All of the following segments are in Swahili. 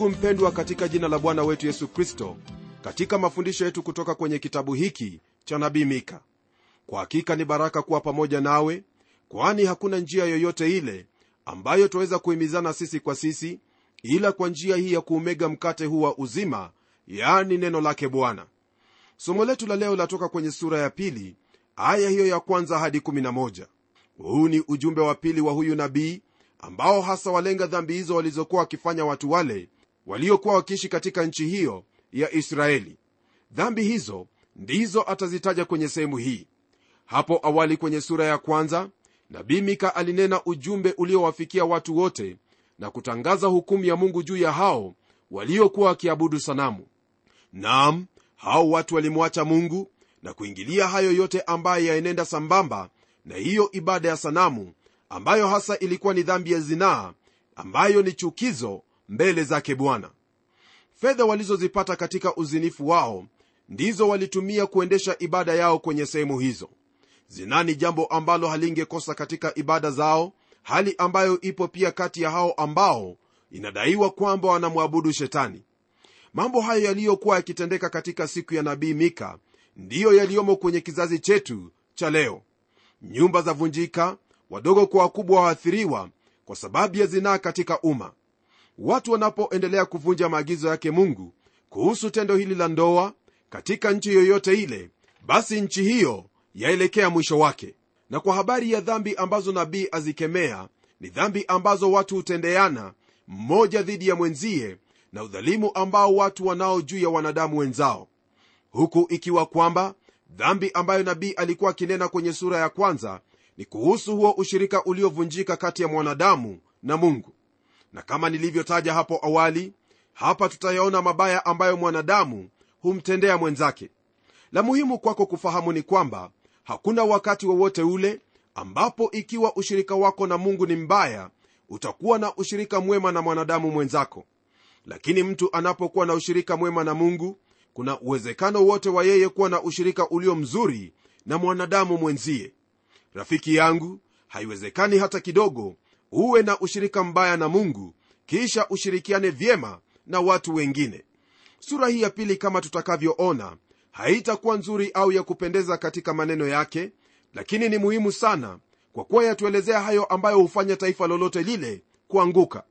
ndugu mpendwa katika jina la bwana wetu yesu kristo katika mafundisho yetu kutoka kwenye kitabu hiki cha nabii mika. Kwa hakika ni baraka kuwa pamoja nawe kwani hakuna njia yoyote ile ambayo twaweza kuhimizana sisi kwa sisi ila kwa njia hii ya kuumega mkate huu wa uzima yaani neno lake bwana. Somo letu la leo latoka kwenye sura ya pili aya hiyo ya kwanza hadi 11 huu ni ujumbe wa pili wa huyu nabii ambao hasa walenga dhambi hizo walizokuwa wakifanya watu wale waliokuwa wakiishi katika nchi hiyo ya israeli. Dhambi hizo ndizo atazitaja kwenye sehemu hii. Hapo awali kwenye sura ya kwanza nabii mika alinena ujumbe uliowafikia watu wote na kutangaza hukumu ya mungu juu ya hao waliokuwa wakiabudu sanamu. Nam hao watu walimwacha mungu na kuingilia hayo yote ambayo yaenenda sambamba na hiyo ibada ya sanamu ambayo hasa ilikuwa ni dhambi ya zinaa ambayo ni chukizo mbele zake bwana. Fedha walizozipata katika uzinifu wao ndizo walitumia kuendesha ibada yao kwenye sehemu hizo. Zinani jambo ambalo halingekosa katika ibada zao hali ambayo ipo pia kati ya hao ambao inadaiwa kwamba wanamwabudu shetani. Mambo hayo yaliyokuwa yakitendeka katika siku ya nabii mika ndiyo yaliyomo kwenye kizazi chetu cha leo. Nyumba za vunjika wadogo kwa wakubwa waathiriwa kwa sababu ya zinaa katika umma watu wanapoendelea kuvunja maagizo yake mungu kuhusu tendo hili la ndoa katika nchi yoyote ile basi nchi hiyo yaelekea mwisho wake. Na kwa habari ya dhambi ambazo nabii azikemea ni dhambi ambazo watu hutendeana mmoja dhidi ya mwenzie na udhalimu ambao watu wanao juu ya wanadamu wenzao. Huku ikiwa kwamba dhambi ambayo nabii alikuwa akinena kwenye sura ya kwanza ni kuhusu huo ushirika uliovunjika kati ya mwanadamu na mungu na kama nilivyotaja hapo awali hapa tutayaona mabaya ambayo mwanadamu humtendea mwenzake. La muhimu kwako kufahamu ni kwamba hakuna wakati wowote ule ambapo ikiwa ushirika wako na mungu ni mbaya utakuwa na ushirika mwema na mwanadamu mwenzako. Lakini mtu anapokuwa na ushirika mwema na mungu kuna uwezekano wote wa yeye kuwa na ushirika ulio mzuri na mwanadamu mwenzie. Rafiki yangu haiwezekani hata kidogo uwe na ushirika mbaya na mungu kisha ushirikiane vyema na watu wengine. Sura hii ya pili kama tutakavyoona haitakuwa nzuri au ya kupendeza katika maneno yake lakini ni muhimu sana kwa kuwa yatuelezea hayo ambayo hufanya taifa lolote lile kuanguka.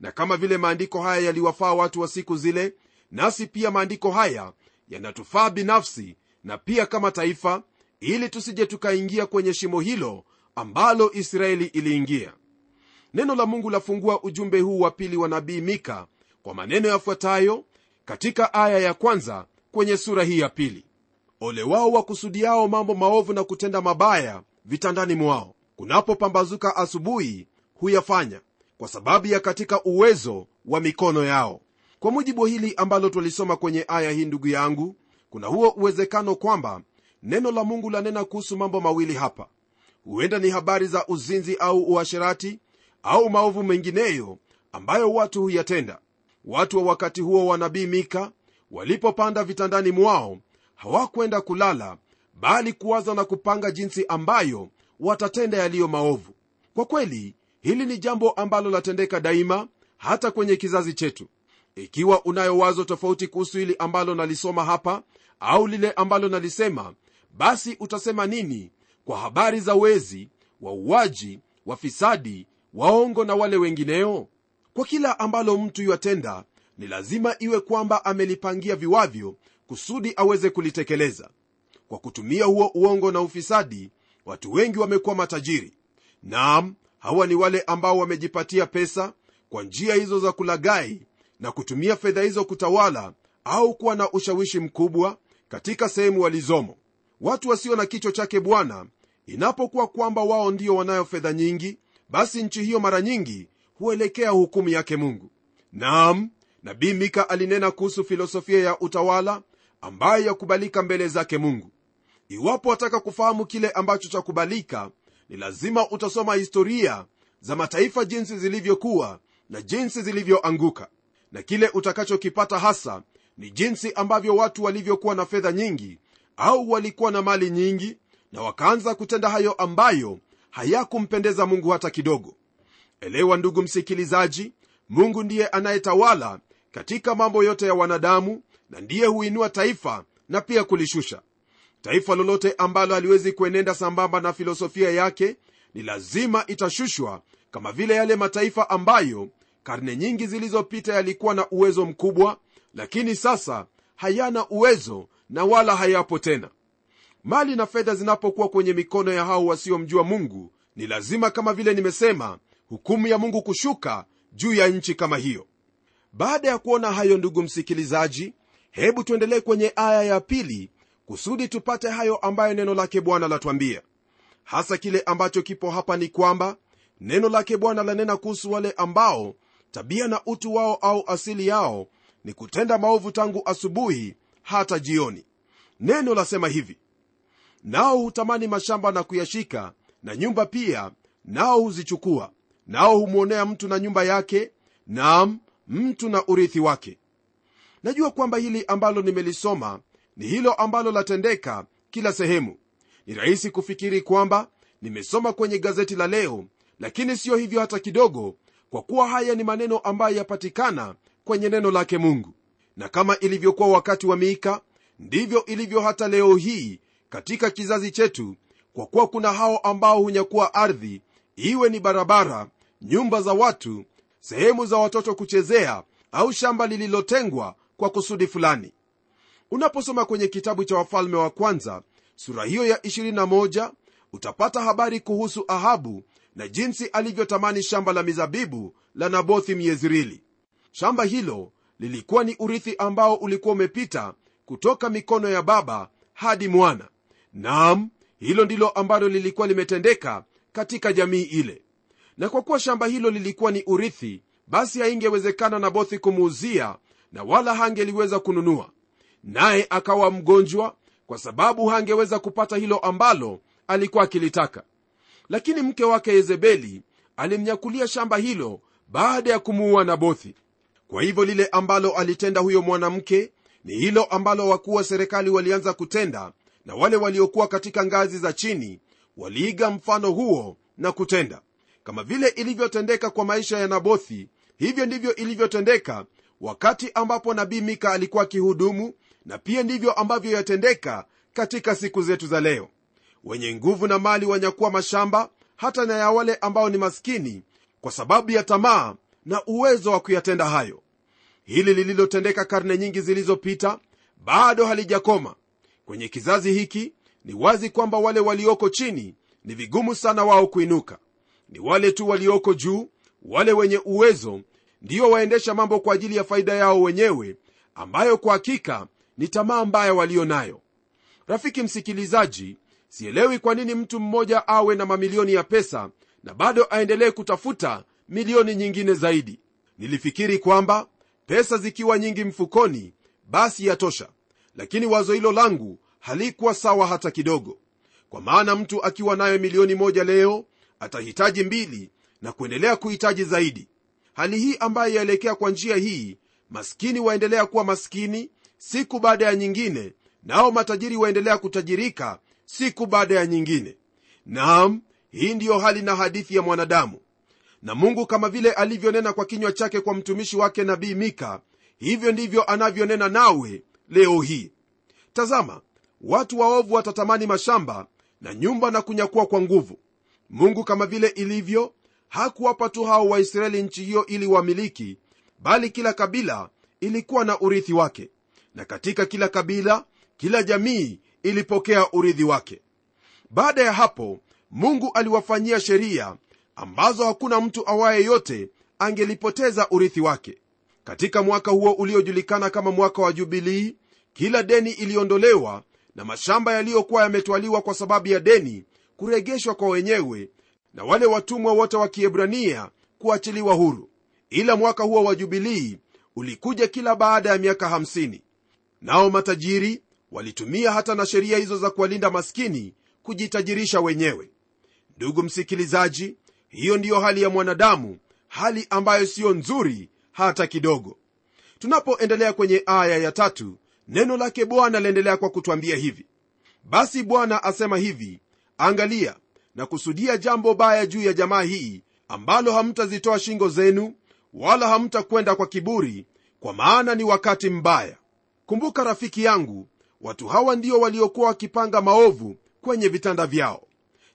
Na kama vile maandiko haya yaliwafaa watu wa siku zile nasi pia maandiko haya yanatufaa binafsi na pia kama taifa ili tusije tukaingia kwenye shimo hilo ambalo israeli iliingia neno la mungu lafungua ujumbe huu wa pili wa nabii mika kwa maneno yafuatayo katika aya ya kwanza kwenye sura hii ya pili. Ole wao wakusudiao mambo maovu na kutenda mabaya vitandani mwao. Kunapopambazuka asubuhi huyafanya kwa sababu ya katika uwezo wa mikono yao. Kwa mujibu hili ambalo twalisoma kwenye aya hii ndugu yangu kuna huo uwezekano kwamba neno la mungu lanena kuhusu mambo mawili hapa. Huenda ni habari za uzinzi au uasherati au maovu mengineyo ambayo watu huyatenda. Watu wa wakati huo wa nabii mika walipopanda vitandani mwao hawakwenda kulala bali kuwaza na kupanga jinsi ambayo watatenda yaliyo maovu. Kwa kweli hili ni jambo ambalo latendeka daima hata kwenye kizazi chetu. Ikiwa unayo wazo tofauti kuhusu hili ambalo nalisoma hapa au lile ambalo nalisema basi utasema nini kwa habari za wezi wauaji wafisadi waongo na wale wengineo? Kwa kila ambalo mtu yuatenda ni lazima iwe kwamba amelipangia viwavyo kusudi aweze kulitekeleza. Kwa kutumia huo uongo na ufisadi watu wengi wamekuwa matajiri. Naam hawa ni wale ambao wamejipatia pesa kwa njia hizo za kulagai na kutumia fedha hizo kutawala au kuwa na ushawishi mkubwa katika sehemu walizomo. Watu wasio na kichwa chake bwana inapokuwa kwamba wao ndio wanayo fedha nyingi basi nchi hiyo mara nyingi huelekea hukumu yake mungu. Naam nabii mika alinena kuhusu filosofia ya utawala ambayo yakubalika mbele zake mungu. Iwapo wataka kufahamu kile ambacho chakubalika ni lazima utasoma historia za mataifa jinsi zilivyokuwa na jinsi zilivyoanguka. Na kile utakachokipata hasa ni jinsi ambavyo watu walivyokuwa na fedha nyingi au walikuwa na mali nyingi na wakaanza kutenda hayo ambayo hayakumpendeza mungu hata kidogo. Elewa ndugu msikilizaji mungu ndiye anayetawala katika mambo yote ya wanadamu na ndiye huinua taifa na pia kulishusha. Taifa lolote ambalo haliwezi kuenenda sambamba na filosofia yake ni lazima itashushwa kama vile yale mataifa ambayo karne nyingi zilizopita yalikuwa na uwezo mkubwa lakini sasa hayana uwezo na wala hayapo tena mali na fedha zinapokuwa kwenye mikono ya hao wasiomjua mungu ni lazima kama vile nimesema hukumu ya mungu kushuka juu ya nchi kama hiyo. Baada ya kuona hayo ndugu msikilizaji hebu tuendelee kwenye aya ya pili kusudi tupate hayo ambayo neno lake bwana latwambia. Hasa kile ambacho kipo hapa ni kwamba neno lake bwana lanena kuhusu wale ambao tabia na utu wao au asili yao ni kutenda maovu tangu asubuhi hata jioni. Neno lasema hivi nao hutamani mashamba na kuyashika na nyumba pia nao huzichukua. Nao humwonea mtu na nyumba yake naam mtu na urithi wake. Najua kwamba hili ambalo nimelisoma ni hilo ambalo latendeka kila sehemu. Ni rahisi kufikiri kwamba nimesoma kwenye gazeti la leo lakini siyo hivyo hata kidogo kwa kuwa haya ni maneno ambayo yapatikana kwenye neno lake mungu. Na kama ilivyokuwa wakati wa miika ndivyo ilivyo hata leo hii katika kizazi chetu kwa kuwa kuna hao ambao hunyakua ardhi iwe ni barabara nyumba za watu sehemu za watoto kuchezea au shamba lililotengwa kwa kusudi fulani. Unaposoma kwenye kitabu cha wafalme wa kwanza sura hiyo ya 21 utapata habari kuhusu ahabu na jinsi alivyotamani shamba la mizabibu la nabothi myezrili shamba hilo lilikuwa ni urithi ambao ulikuwa umepita kutoka mikono ya baba hadi mwana naam hilo ndilo ambalo lilikuwa limetendeka katika jamii ile. Na kwa kuwa shamba hilo lilikuwa ni urithi basi haingewezekana nabothi kumuuzia na wala hangeliweza kununua. Naye akawa mgonjwa kwa sababu hangeweza kupata hilo ambalo alikuwa akilitaka. Lakini mke wake yezebeli alimnyakulia shamba hilo baada ya kumuua nabothi. Kwa hivyo lile ambalo alitenda huyo mwanamke ni hilo ambalo wakuu wa serikali walianza kutenda na wale waliokuwa katika ngazi za chini waliiga mfano huo na kutenda. Kama vile ilivyotendeka kwa maisha ya nabothi hivyo ndivyo ilivyotendeka wakati ambapo nabii mika alikuwa akihudumu na pia ndivyo ambavyo yatendeka katika siku zetu za leo. Wenye nguvu na mali wanyakuwa mashamba hata na ya wale ambao ni maskini kwa sababu ya tamaa na uwezo wa kuyatenda hayo. Hili lililotendeka karne nyingi zilizopita bado halijakoma kwenye kizazi hiki ni wazi kwamba wale walioko chini ni vigumu sana wao kuinuka. Ni wale tu walioko juu wale wenye uwezo ndio waendesha mambo kwa ajili ya faida yao wenyewe ambayo kwa hakika ni tamaa mbaya walio nayo. Rafiki msikilizaji sielewi kwa nini mtu mmoja awe na mamilioni ya pesa na bado aendelee kutafuta milioni nyingine zaidi. Nilifikiri kwamba pesa zikiwa nyingi mfukoni basi yatosha. Lakini wazo hilo langu halikuwa sawa hata kidogo. Kwa maana mtu akiwa nayo milioni moja leo atahitaji mbili na kuendelea kuhitaji zaidi. Hali hii ambayo yaelekea kwa njia hii maskini waendelea kuwa maskini siku baada ya nyingine nao matajiri waendelea kutajirika siku baada ya nyingine. Naam hii ndiyo hali na hadithi ya mwanadamu. Na mungu kama vile alivyonena kwa kinywa chake kwa mtumishi wake nabii mika hivyo ndivyo anavyonena nawe leo hii. Tazama watu waovu watatamani mashamba na nyumba na kunyakua kwa nguvu. Mungu kama vile ilivyo hakuwapa tu hao waisraeli nchi hiyo ili wamiliki bali kila kabila ilikuwa na urithi wake. Na katika kila kabila kila jamii ilipokea urithi wake. Baada ya hapo mungu aliwafanyia sheria ambazo hakuna mtu awaye yote angelipoteza urithi wake. Katika mwaka huo uliojulikana kama mwaka wa jubilii kila deni iliondolewa na mashamba yaliyokuwa yametwaliwa kwa sababu ya deni kuregeshwa kwa wenyewe na wale watumwa wote wa kiebrania kuachiliwa huru. Ila mwaka huo wa jubilii ulikuja kila baada ya miaka 50 nao matajiri walitumia hata na sheria hizo za kuwalinda maskini kujitajirisha wenyewe. Ndugu msikilizaji hiyo ndiyo hali ya mwanadamu hali ambayo siyo nzuri hata kidogo. Tunapoendelea kwenye aya ya tatu neno lake bwana laendelea kwa kutwambia hivi. Basi bwana asema hivi angalia na kusudia jambo baya juu ya jamaa hii ambalo hamtazitoa shingo zenu wala hamtakwenda kwa kiburi kwa maana ni wakati mbaya. Kumbuka rafiki yangu watu hawa ndio waliokuwa wakipanga maovu kwenye vitanda vyao.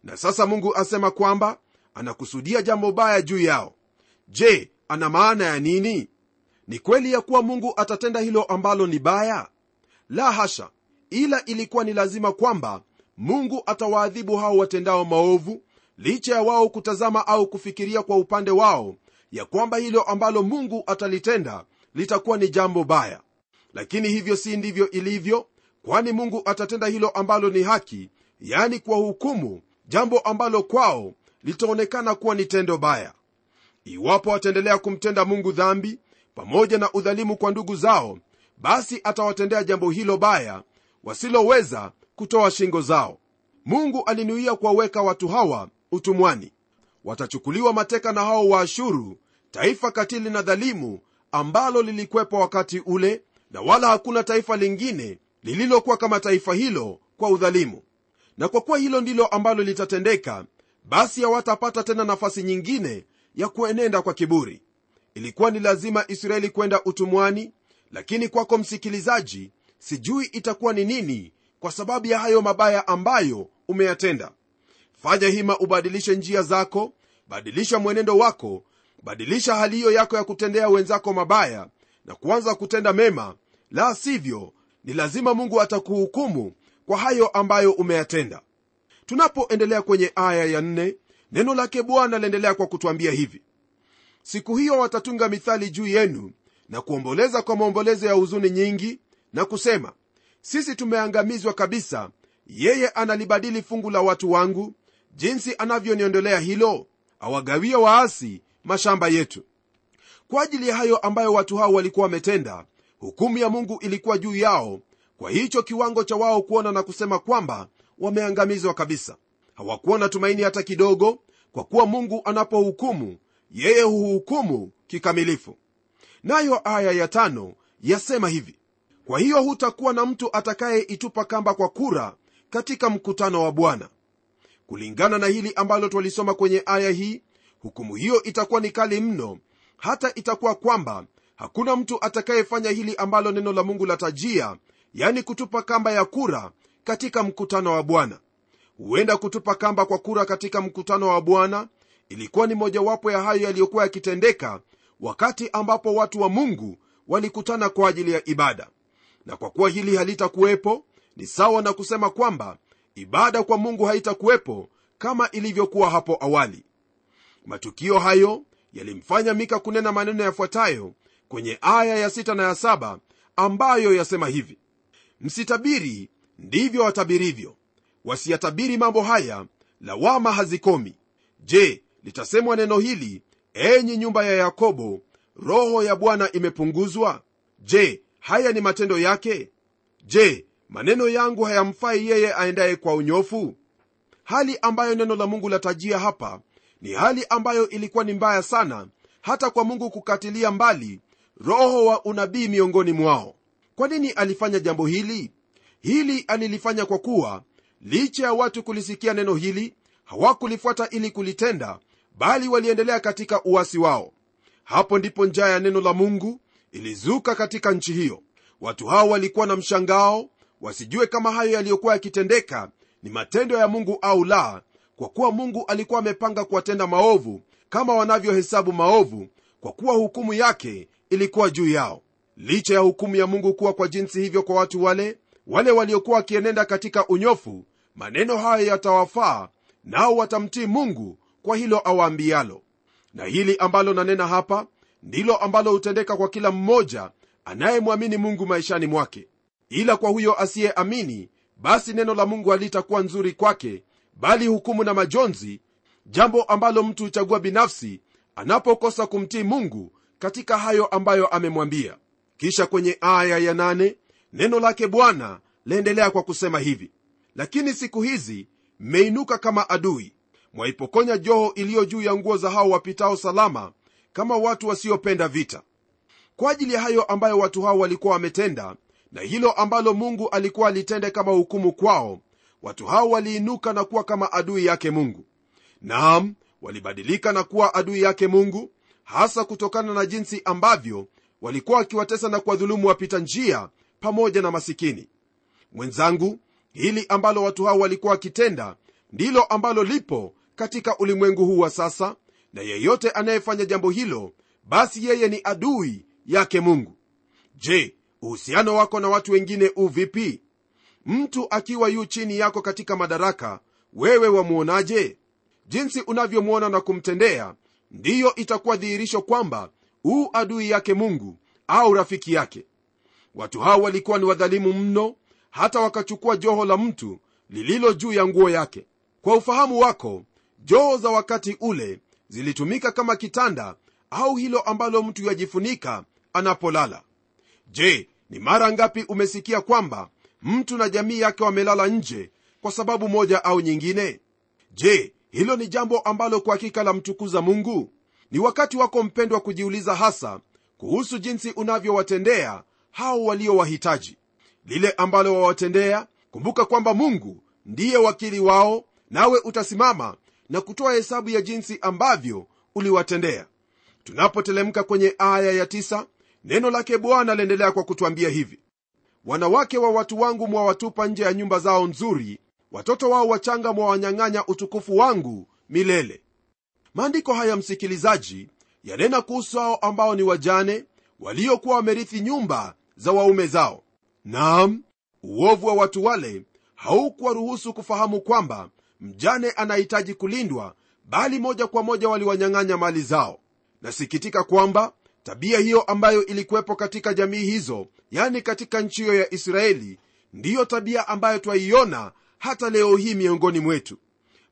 Na sasa mungu asema kwamba anakusudia jambo baya juu yao. Je ana maana ya nini? Ni kweli ya kuwa mungu atatenda hilo ambalo ni baya la hasha! Ila ilikuwa ni lazima kwamba mungu atawaadhibu hao watendao maovu licha ya wao kutazama au kufikiria kwa upande wao ya kwamba hilo ambalo mungu atalitenda litakuwa ni jambo baya. Lakini hivyo si ndivyo ilivyo kwani mungu atatenda hilo ambalo ni haki yani kuwahukumu jambo ambalo kwao litaonekana kuwa ni tendo baya. Iwapo wataendelea kumtenda mungu dhambi pamoja na udhalimu kwa ndugu zao basi atawatendea jambo hilo baya wasiloweza kutoa shingo zao. Mungu alinuia kuwaweka watu hawa utumwani. Watachukuliwa mateka na hao waashuru taifa katili na dhalimu ambalo lilikwepa wakati ule na wala hakuna taifa lingine lililokuwa kama taifa hilo kwa udhalimu. Na kwa kuwa hilo ndilo ambalo litatendeka basi hawatapata tena nafasi nyingine ya kuenenda kwa kiburi. Ilikuwa ni lazima israeli kwenda utumwani lakini kwako msikilizaji sijui itakuwa ni nini kwa sababu ya hayo mabaya ambayo umeyatenda. Fanya hima ubadilishe njia zako badilisha mwenendo wako badilisha hali hiyo yako ya kutendea wenzako mabaya na kuanza kutenda mema. La sivyo ni lazima mungu atakuhukumu kwa hayo ambayo umeyatenda. Tunapoendelea kwenye aya ya nne, neno lake bwana laendelea kwa kutwambia hivi. Siku hiyo watatunga mithali juu yenu na kuomboleza kwa maombolezo ya huzuni nyingi na kusema sisi tumeangamizwa kabisa. Yeye analibadili fungu la watu wangu. Jinsi anavyoniondolea hilo awagawie waasi mashamba yetu. Kwa ajili ya hayo ambayo watu hao walikuwa wametenda hukumu ya mungu ilikuwa juu yao. Kwa hicho kiwango cha wao kuona na kusema kwamba wameangamizwa kabisa. Hawakuona tumaini hata kidogo kwa kuwa mungu anapohukumu yeye huhukumu kikamilifu nayo aya ya tano yasema hivi kwa hiyo hutakuwa na mtu atakayeitupa kamba kwa kura katika mkutano wa bwana. Kulingana na hili ambalo twalisoma kwenye aya hii hukumu hiyo itakuwa ni kali mno hata itakuwa kwamba hakuna mtu atakayefanya hili ambalo neno la mungu latajia yani kutupa kamba ya kura katika mkutano wa bwana. Huenda kutupa kamba kwa kura katika mkutano wa bwana ilikuwa ni mojawapo ya hayo yaliyokuwa yakitendeka wakati ambapo watu wa mungu walikutana kwa ajili ya ibada. Na kwa kuwa hili halitakuwepo ni sawa na kusema kwamba ibada kwa mungu haitakuwepo kama ilivyokuwa hapo awali. Matukio hayo yalimfanya mika kunena maneno yafuatayo kwenye aya ya sita na ya saba ambayo yasema hivi. Msitabiri ndivyo watabirivyo wasiyatabiri mambo haya lawama hazikomi. Je litasemwa neno hili enyi nyumba ya yakobo roho ya bwana imepunguzwa? Je haya ni matendo yake? Je maneno yangu hayamfai yeye aendaye kwa unyofu? Hali ambayo neno la mungu latajia hapa ni hali ambayo ilikuwa ni mbaya sana hata kwa mungu kukatilia mbali roho wa unabii miongoni mwao. Kwa nini alifanya jambo hili? Hili alilifanya kwa kuwa licha ya watu kulisikia neno hili hawakulifuata ili kulitenda bali waliendelea katika uwasi wao. Hapo ndipo njaa ya neno la mungu ilizuka katika nchi hiyo. Watu hao walikuwa na mshangao wasijue kama hayo yaliyokuwa yakitendeka ni matendo ya mungu au la kwa kuwa mungu alikuwa amepanga kuwatenda maovu kama wanavyohesabu maovu kwa kuwa hukumu yake ilikuwa juu yao. Licha ya hukumu ya mungu kuwa kwa jinsi hivyo kwa watu wale wale waliokuwa wakienenda katika unyofu maneno hayo yatawafaa nao watamtii mungu kwa hilo awaambialo. Na hili ambalo nanena hapa ndilo ambalo hutendeka kwa kila mmoja anayemwamini mungu maishani mwake. Ila kwa huyo asiyeamini basi neno la mungu halitakuwa nzuri kwake bali hukumu na majonzi jambo ambalo mtu huchagua binafsi anapokosa kumtii mungu katika hayo ambayo amemwambia. Kisha kwenye aya ya nane, neno lake bwana laendelea kwa kusema hivi. Lakini siku hizi mmeinuka kama adui mwaipokonya joho iliyo juu ya nguo za hao wapitao salama kama watu wasiopenda vita. Kwa ajili ya hayo ambayo watu hao walikuwa wametenda na hilo ambalo mungu alikuwa alitende kama hukumu kwao watu hao waliinuka na kuwa kama adui yake mungu. Naam walibadilika na kuwa adui yake mungu hasa kutokana na jinsi ambavyo walikuwa wakiwatesa na kuwadhulumu wapita njia pamoja na masikini. Mwenzangu hili ambalo watu hao walikuwa wakitenda ndilo ambalo lipo katika ulimwengu huu wa sasa na yeyote anayefanya jambo hilo basi yeye ni adui yake mungu. Je uhusiano wako na watu wengine u vipi? Mtu akiwa yu chini yako katika madaraka wewe wamwonaje? Jinsi unavyomwona na kumtendea ndiyo itakuwa dhihirisho kwamba u adui yake mungu au rafiki yake. Watu hao walikuwa ni wadhalimu mno hata wakachukua joho la mtu lililo juu ya nguo yake. Kwa ufahamu wako joho za wakati ule zilitumika kama kitanda au hilo ambalo mtu yajifunika anapolala. Je ni mara ngapi umesikia kwamba mtu na jamii yake wamelala nje kwa sababu moja au nyingine? Je hilo ni jambo ambalo kwa hakika la mtukuza mungu? Ni wakati wako mpendwa kujiuliza hasa kuhusu jinsi unavyowatendea hao waliowahitaji. Lile ambalo wawatendea kumbuka kwamba mungu ndiye wakili wao nawe utasimama na kutoa hesabu ya jinsi ambavyo uliwatendea. Tunapotelemka kwenye aya ya tisa, neno lake bwana liendelea kwa kutwambia hivi. Wanawake wa watu wangu mwawatupa nje ya nyumba zao nzuri watoto wao wachanga mwawanyang'anya utukufu wangu milele. Maandiko haya msikilizaji yanena kuhusu hao ambao ni wajane waliokuwa wamerithi nyumba za waume zao. Naam uovu wa watu wale haukuwaruhusu kufahamu kwamba mjane anahitaji kulindwa bali moja kwa moja waliwanyang'anya mali zao. Nasikitika kwamba tabia hiyo ambayo ilikuwepo katika jamii hizo yani katika nchi hiyo ya israeli ndiyo tabia ambayo twaiona hata leo hii miongoni mwetu.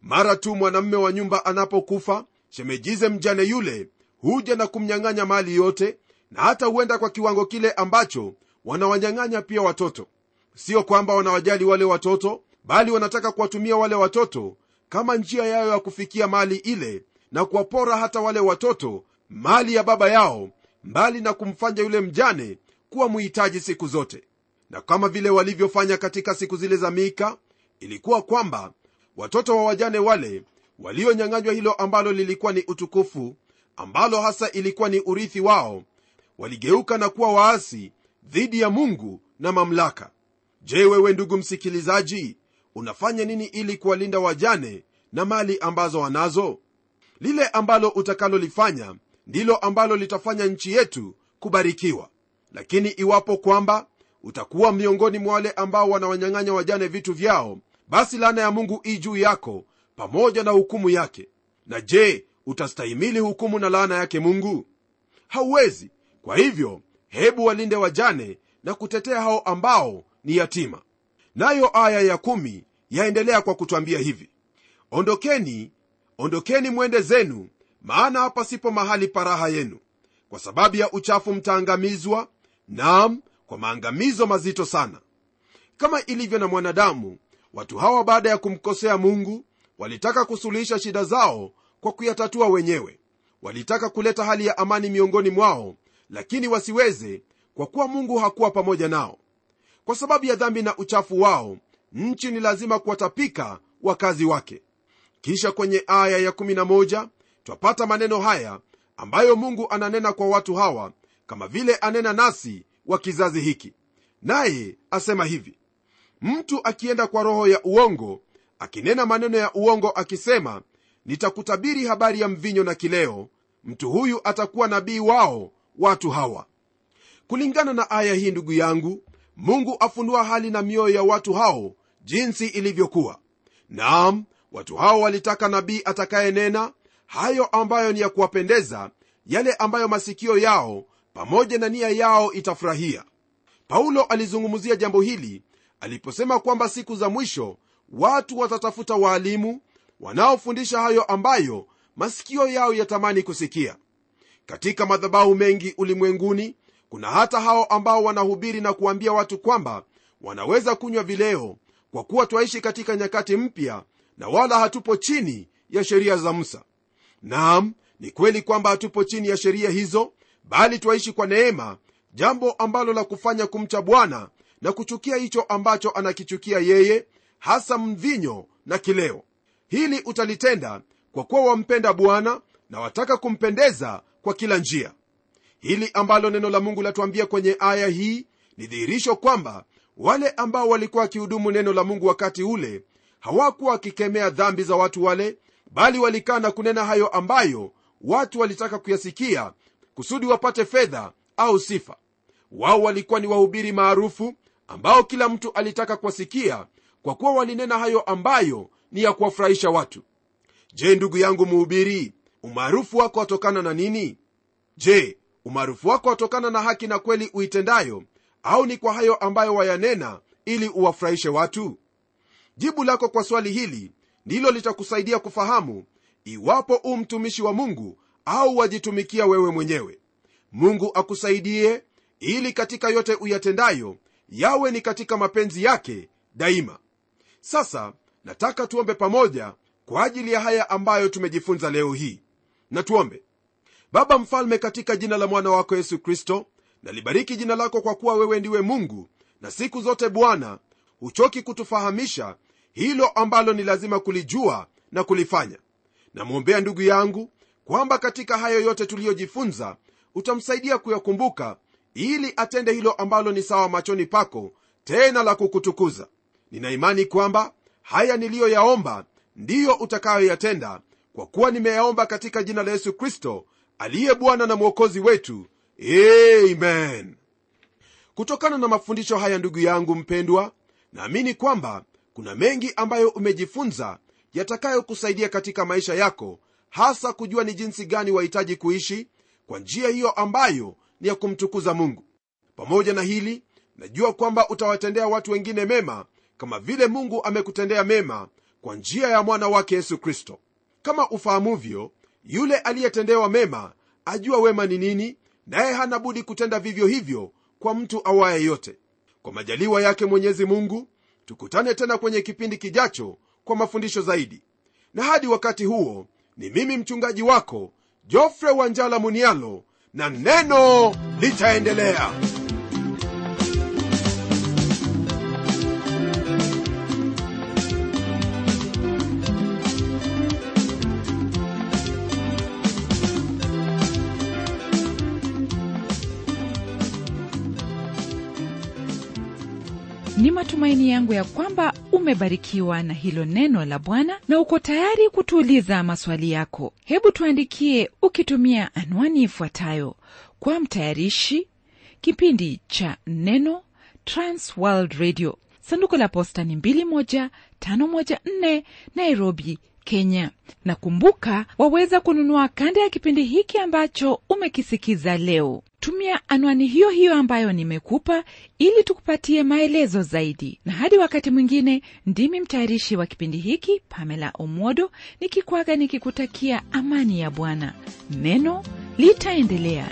Mara tu mwanamme wa nyumba anapokufa shemejize mjane yule huja na kumnyang'anya mali yote na hata huenda kwa kiwango kile ambacho wanawanyang'anya pia watoto. Sio kwamba wanawajali wale watoto bali wanataka kuwatumia wale watoto kama njia yao ya kufikia mali ile na kuwapora hata wale watoto mali ya baba yao mbali na kumfanya yule mjane kuwa muhitaji siku zote. Na kama vile walivyofanya katika siku zile za mika ilikuwa kwamba watoto wa wajane wale walionyang'anywa hilo ambalo lilikuwa ni utukufu ambalo hasa ilikuwa ni urithi wao waligeuka na kuwa waasi dhidi ya mungu na mamlaka. Je wewe ndugu msikilizaji unafanya nini ili kuwalinda wajane na mali ambazo wanazo? Lile ambalo utakalolifanya ndilo ambalo litafanya nchi yetu kubarikiwa. Lakini iwapo kwamba utakuwa miongoni mwa wale ambao wanawanyang'anya wajane vitu vyao basi laana ya mungu ii juu yako pamoja na hukumu yake. Na je utastahimili hukumu na laana yake mungu? Hauwezi. Kwa hivyo hebu walinde wajane na kutetea hao ambao ni yatima nayo aya ya kumi yaendelea kwa kutwambia hivi. Ondokeni ondokeni mwende zenu maana hapa sipo mahali paraha yenu kwa sababu ya uchafu mtaangamizwa nam kwa maangamizo mazito sana. Kama ilivyo na mwanadamu watu hawa baada ya kumkosea mungu walitaka kusuluhisha shida zao kwa kuyatatua wenyewe. Walitaka kuleta hali ya amani miongoni mwao lakini wasiweze kwa kuwa mungu hakuwa pamoja nao kwa sababu ya dhambi na uchafu wao nchi ni lazima kuwatapika wakazi wake. Kisha kwenye aya ya11 twapata maneno haya ambayo mungu ananena kwa watu hawa kama vile anena nasi wa kizazi hiki. Naye asema hivi mtu akienda kwa roho ya uongo akinena maneno ya uongo akisema nitakutabiri habari ya mvinyo na kileo mtu huyu atakuwa nabii wao watu hawa. Kulingana na aya hii ndugu yangu mungu afunua hali na mioyo ya watu hao jinsi ilivyokuwa. Naam watu hao walitaka nabii atakayenena hayo ambayo ni ya kuwapendeza yale ambayo masikio yao pamoja na nia yao itafurahia. Paulo alizungumzia jambo hili aliposema kwamba siku za mwisho watu watatafuta waalimu wanaofundisha hayo ambayo masikio yao yatamani kusikia. Katika madhabahu mengi ulimwenguni kuna hata hao ambao wanahubiri na kuambia watu kwamba wanaweza kunywa vileo kwa kuwa twaishi katika nyakati mpya na wala hatupo chini ya sheria za musa. Naam ni kweli kwamba hatupo chini ya sheria hizo bali twaishi kwa neema jambo ambalo la kufanya kumcha bwana na kuchukia hicho ambacho anakichukia yeye hasa mvinyo na kileo. Hili utalitenda kwa kuwa wampenda bwana na wataka kumpendeza kwa kila njia hili ambalo neno la mungu latuambia kwenye aya hii ni dhihirisho kwamba wale ambao walikuwa wakihudumu neno la mungu wakati ule hawakuwa wakikemea dhambi za watu wale bali walikaa na kunena hayo ambayo watu walitaka kuyasikia kusudi wapate fedha au sifa. Wao walikuwa ni wahubiri maarufu ambao kila mtu alitaka kuwasikia kwa kuwa walinena hayo ambayo ni ya kuwafurahisha watu. Je ndugu yangu mhubiri umaarufu wako watokana na nini? Je umaarufu wako watokana na haki na kweli uitendayo au ni kwa hayo ambayo wayanena ili uwafurahishe watu? Jibu lako kwa swali hili ndilo litakusaidia kufahamu iwapo u mtumishi wa mungu au wajitumikia wewe mwenyewe. Mungu akusaidie ili katika yote uyatendayo yawe ni katika mapenzi yake daima. Sasa nataka tuombe pamoja kwa ajili ya haya ambayo tumejifunza leo hii. Na tuombe baba mfalme katika jina la mwana wako yesu kristo nalibariki jina lako kwa kuwa wewe ndiwe mungu na siku zote bwana huchoki kutufahamisha hilo ambalo ni lazima kulijua na kulifanya. Namwombea ndugu yangu kwamba katika hayo yote tuliyojifunza utamsaidia kuyakumbuka ili atende hilo ambalo ni sawa machoni pako tena la kukutukuza. Nina imani kwamba haya niliyoyaomba ndiyo utakayoyatenda kwa kuwa nimeyaomba katika jina la yesu kristo aliye bwana na mwokozi wetu. Amen. Kutokana na mafundisho haya ndugu yangu mpendwa naamini kwamba kuna mengi ambayo umejifunza yatakayokusaidia katika maisha yako hasa kujua ni jinsi gani wahitaji kuishi kwa njia hiyo ambayo ni ya kumtukuza mungu. Pamoja na hili najua kwamba utawatendea watu wengine mema kama vile mungu amekutendea mema kwa njia ya mwana wake yesu kristo. Kama ufahamuvyo yule aliyetendewa mema ajua wema ni nini naye hana budi kutenda vivyo hivyo kwa mtu awaye yote. Kwa majaliwa yake mwenyezi mungu tukutane tena kwenye kipindi kijacho kwa mafundisho zaidi. Na hadi wakati huo ni mimi mchungaji wako jofre wanjala munialo na neno litaendelea ni matumaini yangu ya kwamba umebarikiwa na hilo neno la bwana na uko tayari kutuuliza maswali yako. Hebu tuandikie ukitumia anwani ifuatayo. Kwa mtayarishi kipindi cha neno transworld radio. Sanduku la posta ni 21514 nairobi kenya. Na kumbuka waweza kununua kanda ya kipindi hiki ambacho umekisikiza leo tumia anwani hiyo hiyo ambayo nimekupa ili tukupatie maelezo zaidi. Na hadi wakati mwingine ndimi mtayarishi wa kipindi hiki pamela omodo nikikwaga nikikutakia amani ya bwana. Neno litaendelea